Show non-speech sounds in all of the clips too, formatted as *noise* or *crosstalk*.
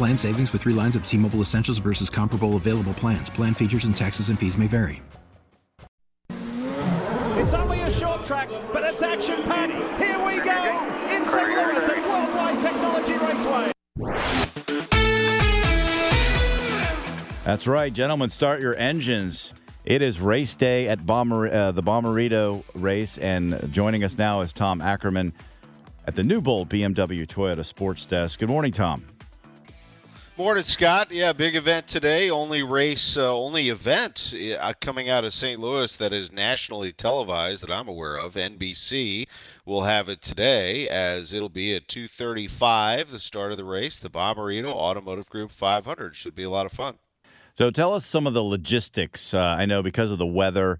Plan savings with three lines of T Mobile Essentials versus comparable available plans. Plan features and taxes and fees may vary. It's only a short track, but it's action packed. Here we go in St. Louis at Worldwide Technology Raceway. That's right, gentlemen. Start your engines. It is race day at Bomber, uh, the Bommarito race, and joining us now is Tom Ackerman at the Newbold BMW Toyota Sports Desk. Good morning, Tom. Morning, Scott. Yeah, big event today. Only race, uh, only event uh, coming out of St. Louis that is nationally televised that I'm aware of. NBC will have it today, as it'll be at 2:35, the start of the race. The Bommarito Automotive Group 500 should be a lot of fun. So tell us some of the logistics. Uh, I know because of the weather,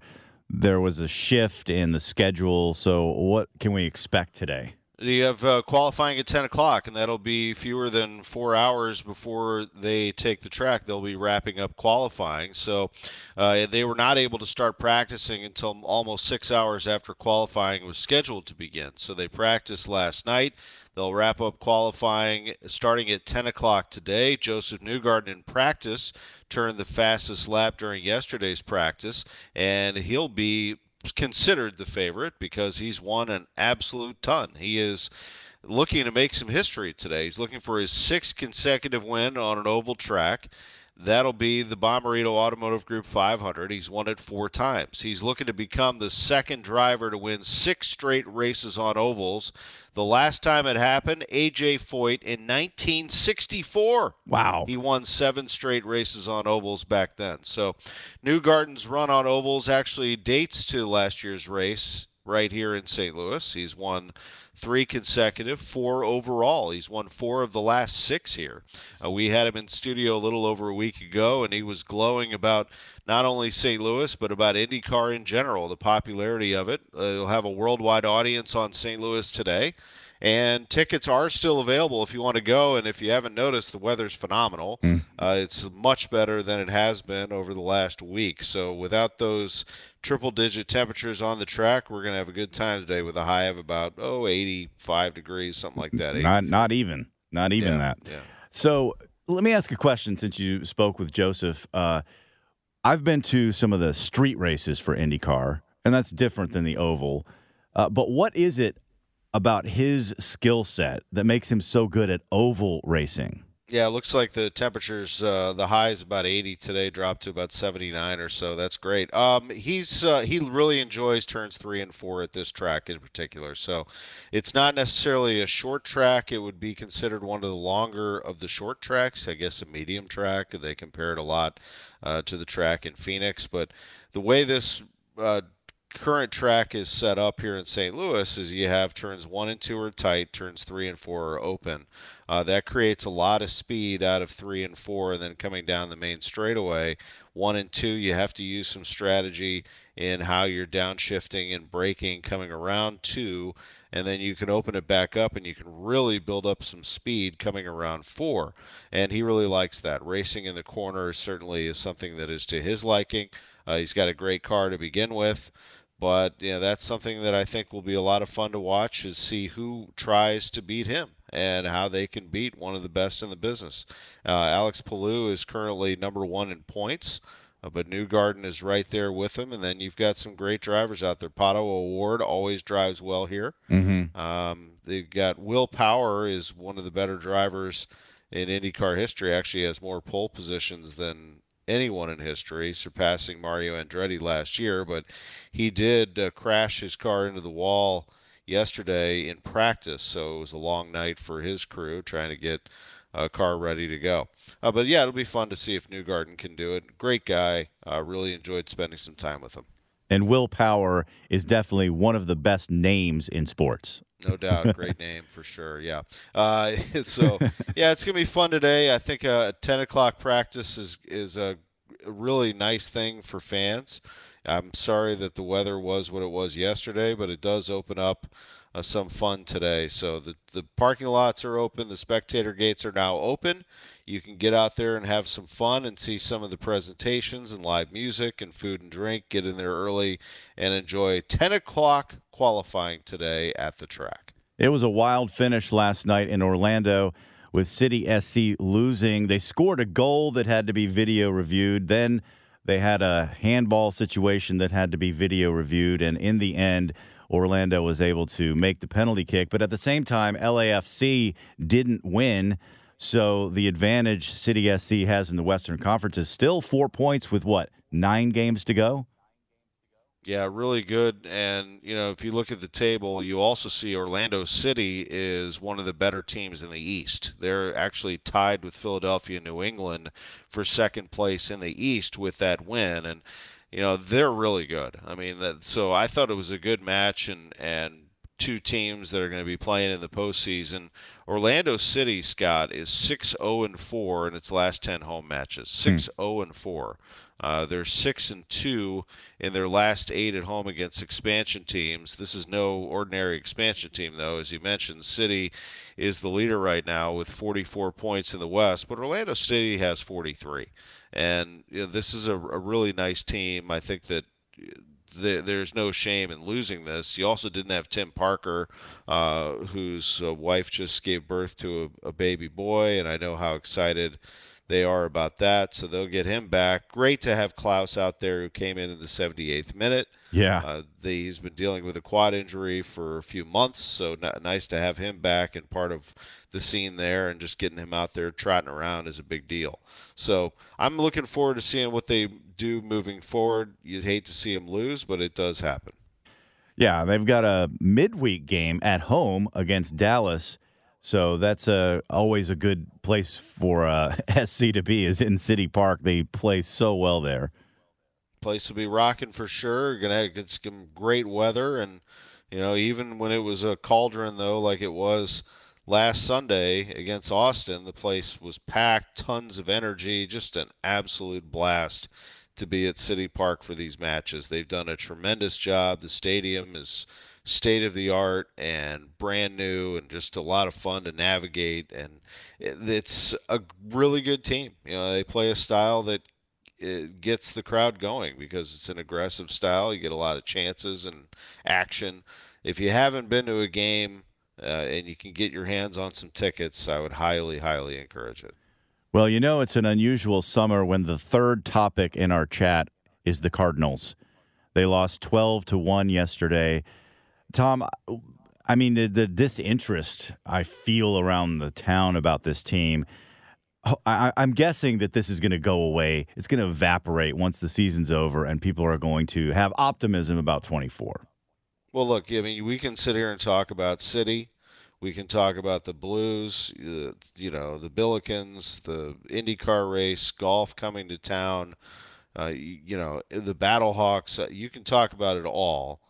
there was a shift in the schedule. So what can we expect today? You have uh, qualifying at 10 o'clock, and that'll be fewer than four hours before they take the track. They'll be wrapping up qualifying. So uh, they were not able to start practicing until almost six hours after qualifying was scheduled to begin. So they practiced last night. They'll wrap up qualifying starting at 10 o'clock today. Josef Newgarden in practice turned the fastest lap during yesterday's practice, and he'll be considered the favorite because he's won an absolute ton. He is looking to make some history today. He's looking for his sixth consecutive win on an oval track. That'll be the Bommarito Automotive Group 500. He's won it four times. He's looking to become the second driver to win six straight races on ovals. The last time it happened, AJ Foyt in 1964. Wow. He won seven straight races on ovals back then. So Newgarden's run on ovals actually dates to last year's race right here in St. Louis. He's won three consecutive, four overall. He's won four of the last six here. Uh, we had him in studio a little over a week ago, and he was glowing about not only St. Louis, but about IndyCar in general, the popularity of it. Uh, it'll have a worldwide audience on St. Louis today. And tickets are still available if you want to go. And if you haven't noticed, the weather's phenomenal. Mm. Uh, it's much better than it has been over the last week. So without those triple digit temperatures on the track, we're going to have a good time today with a high of about, oh, 85 degrees, something like that. Not, not even. Not even yeah, that. Yeah. So let me ask a question since you spoke with Josef. Uh, I've been to some of the street races for IndyCar, and that's different than the oval. Uh, but what is it about his skill set that makes him so good at oval racing? Yeah, it looks like the temperatures, uh, the high is about 80 today, dropped to about 79 or so. That's great. Um, he's uh, he really enjoys turns three and four at this track in particular. So it's not necessarily a short track. It would be considered one of the longer of the short tracks. I guess a medium track. They compare it a lot uh, to the track in Phoenix, but the way this uh, current track is set up here in St. Louis is you have turns one and two are tight, turns three and four are open. Uh, that creates a lot of speed out of three and four, and then coming down the main straightaway, one and two, you have to use some strategy in how you're downshifting and braking coming around two, and then you can open it back up and you can really build up some speed coming around four. And he really likes that. Racing in the corner certainly is something that is to his liking. Uh, he's got a great car to begin with. But you know, that's something that I think will be a lot of fun to watch is see who tries to beat him and how they can beat one of the best in the business. Uh, Alex Palou is currently number one in points, uh, but Newgarden is right there with him. And then you've got some great drivers out there. Pato O'Ward always drives well here. Mm-hmm. Um, they've got Will Power is one of the better drivers in IndyCar history. Actually, has more pole positions than anyone in history, surpassing Mario Andretti last year. But he did uh, crash his car into the wall yesterday in practice, so it was a long night for his crew trying to get a car ready to go. Uh, but yeah, it'll be fun to see if Newgarden can do it. Great guy. Uh, really enjoyed spending some time with him. And Will Power is definitely one of the best names in sports. No doubt, great name for sure. Yeah. Uh, *laughs* so yeah, it's gonna be fun today. I think a uh, 10 o'clock practice is is a really nice thing for fans. I'm sorry that the weather was what it was yesterday, but it does open up uh, some fun today. So the the parking lots are open, the spectator gates are now open. You can get out there and have some fun and see some of the presentations and live music and food and drink. Get in there early and enjoy 10 o'clock qualifying today at the track. It was a wild finish last night in Orlando with City SC losing. They scored a goal that had to be video reviewed. Then they had a handball situation that had to be video reviewed. And in the end, Orlando was able to make the penalty kick. But at the same time, LAFC didn't win. So the advantage City SC has in the Western Conference is still four points with what, nine games to go? Yeah, really good. And, you know, if you look at the table, you also see Orlando City is one of the better teams in the East. They're actually tied with Philadelphia and New England for second place in the East with that win. And, you know, they're really good. I mean, so I thought it was a good match and, and two teams that are going to be playing in the postseason. Orlando City, Scott, is 6 0 and 4 in its last 10 home matches. 6 0 and 4. Uh, they're six and two in their last eight at home against expansion teams. This is no ordinary expansion team, though. As you mentioned, City is the leader right now with 44 points in the West, but Orlando City has 43. And you know, this is a, a really nice team. I think that there's no shame in losing this. You also didn't have Tim Parker, uh, whose uh, wife just gave birth to a, a, baby boy, and I know how excited they are about that. So they'll get him back. Great to have Klauss out there who came in in the 78th minute. Yeah. Uh, he's been dealing with a quad injury for a few months, so n- nice to have him back and part of the scene there and just getting him out there trotting around is a big deal. So I'm looking forward to seeing what they do moving forward. You'd hate to see them lose, but it does happen. Yeah, they've got a midweek game at home against Dallas so that's uh, always a good place for uh, *laughs* SC to be is in City Park. They play so well there. Place to be rocking for sure. Gonna get some great weather, and you know even when it was a cauldron though, like it was last Sunday against Austin, the place was packed, tons of energy, just an absolute blast to be at City Park for these matches. They've done a tremendous job. The stadium is state of the art and brand new and just a lot of fun to navigate. And it's a really good team. You know they play a style that gets the crowd going because it's an aggressive style. You get a lot of chances and action. If you haven't been to a game uh, and you can get your hands on some tickets i would highly highly encourage it. Well you know it's an unusual summer when the third topic in our chat is the cardinals. They lost 12 to 1 yesterday Tom, I mean, the, the disinterest I feel around the town about this team. I, am guessing that this is going to go away. It's going to evaporate once the season's over, and people are going to have optimism about 24. Well, look, I mean, we can sit here and talk about City. We can talk about the Blues, uh, you know, the Billikens, the IndyCar race, golf coming to town, uh, you know, the Battlehawks. Uh, you can talk about it all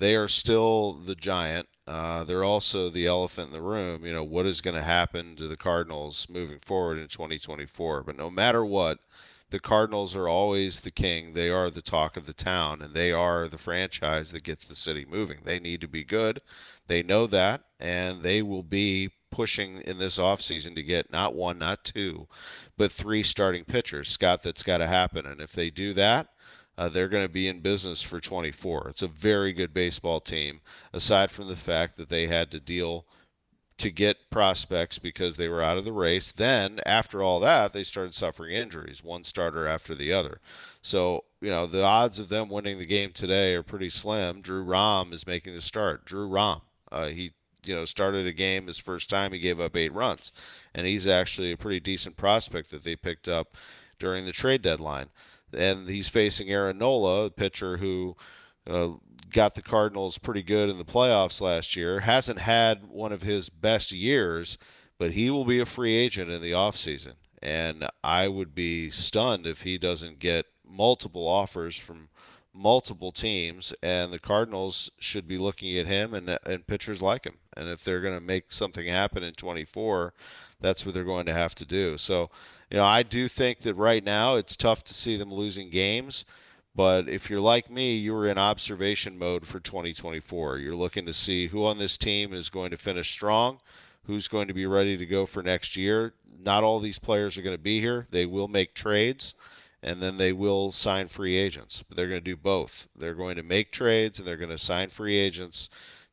they are still the giant. Uh, they're also the elephant in the room. You know, what is going to happen to the Cardinals moving forward in 2024? But no matter what, the Cardinals are always the king. They are the talk of the town, and they are the franchise that gets the city moving. They need to be good. They know that, and they will be pushing in this offseason to get not one, not two, but three starting pitchers. Scott, that's got to happen. And if they do that, uh, they're going to be in business for 24. It's a very good baseball team, aside from the fact that they had to deal to get prospects because they were out of the race. Then, after all that, they started suffering injuries, one starter after the other. So, you know, the odds of them winning the game today are pretty slim. Drew Rom is making the start. Drew Rom, uh, he you know started a game his first time he gave up eight runs, and he's actually a pretty decent prospect that they picked up during the trade deadline. And he's facing Aaron Nola, a pitcher who uh, got the Cardinals pretty good in the playoffs last year. Hasn't had one of his best years, but he will be a free agent in the offseason. And I would be stunned if he doesn't get multiple offers from multiple teams, and the Cardinals should be looking at him and, and pitchers like him. And if they're going to make something happen in 24, that's what they're going to have to do. So, you know, I do think that right now it's tough to see them losing games. But if you're like me, you're in observation mode for 2024. You're looking to see who on this team is going to finish strong, who's going to be ready to go for next year. Not all these players are going to be here. They will make trades and then they will sign free agents. But they're going to do both. They're going to make trades and they're going to sign free agents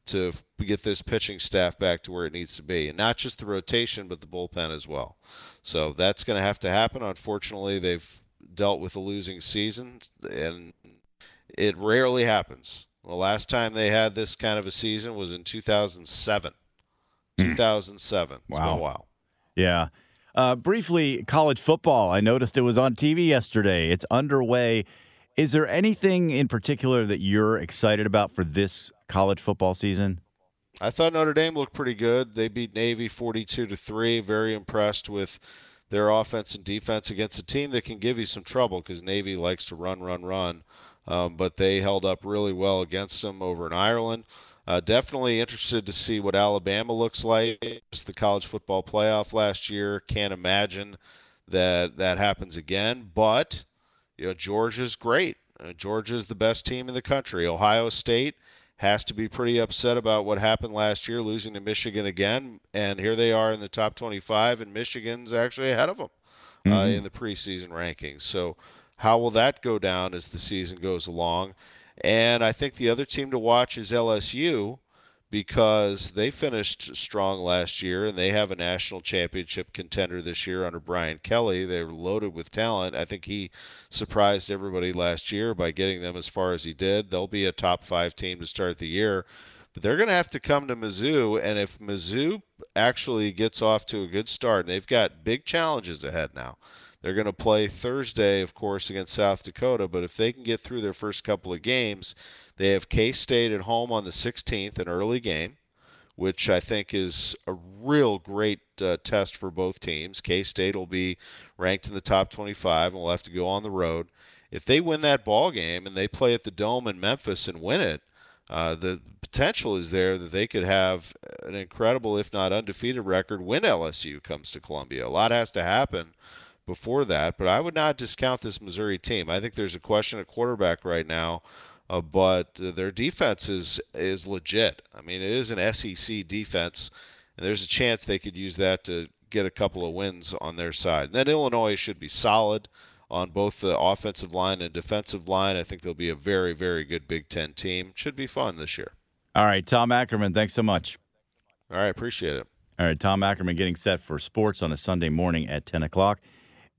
to get this pitching staff back to where it needs to be, and not just the rotation, but the bullpen as well. So that's going to have to happen. Unfortunately, they've dealt with a losing season, and it rarely happens. The last time they had this kind of a season was in 2007. Mm. 2007. It's wow. been a while. Yeah. Uh, briefly, college football. I noticed it was on TV yesterday. It's underway. Is there anything in particular that you're excited about for this college football season? I thought Notre Dame looked pretty good. They beat Navy 42 to 3. Very impressed with their offense and defense against a team that can give you some trouble because Navy likes to run, run, run. Um, but they held up really well against them over in Ireland. Uh, definitely interested to see what Alabama looks like. It's the college football playoff last year. Can't imagine that that happens again. But you know, Georgia's great. Uh, Georgia's the best team in the country. Ohio State has to be pretty upset about what happened last year, losing to Michigan again. And here they are in the top 25, and Michigan's actually ahead of them uh, mm-hmm. uh, in the preseason rankings. So, how will that go down as the season goes along? And I think the other team to watch is LSU because they finished strong last year and they have a national championship contender this year under Brian Kelly. They're loaded with talent. I think he surprised everybody last year by getting them as far as he did. They'll be a top five team to start the year. But they're going to have to come to Mizzou, and if Mizzou actually gets off to a good start, and they've got big challenges ahead now. They're going to play Thursday, of course, against South Dakota. But if they can get through their first couple of games, they have K State at home on the 16th, an early game, which I think is a real great uh, test for both teams. K State will be ranked in the top 25 and will have to go on the road. If they win that ball game and they play at the Dome in Memphis and win it, uh, the potential is there that they could have an incredible, if not undefeated record when LSU comes to Columbia. A lot has to happen before that, but I would not discount this Missouri team. I think there's a question at quarterback right now, uh, but their defense is is legit. I mean, it is an SEC defense, and there's a chance they could use that to get a couple of wins on their side. And then Illinois should be solid on both the offensive line and defensive line. I think they'll be a very, very good Big Ten team. Should be fun this year. All right, Tom Ackerman, thanks so much. All right, appreciate it. All right, Tom Ackerman getting set for sports on a Sunday morning at 10 o'clock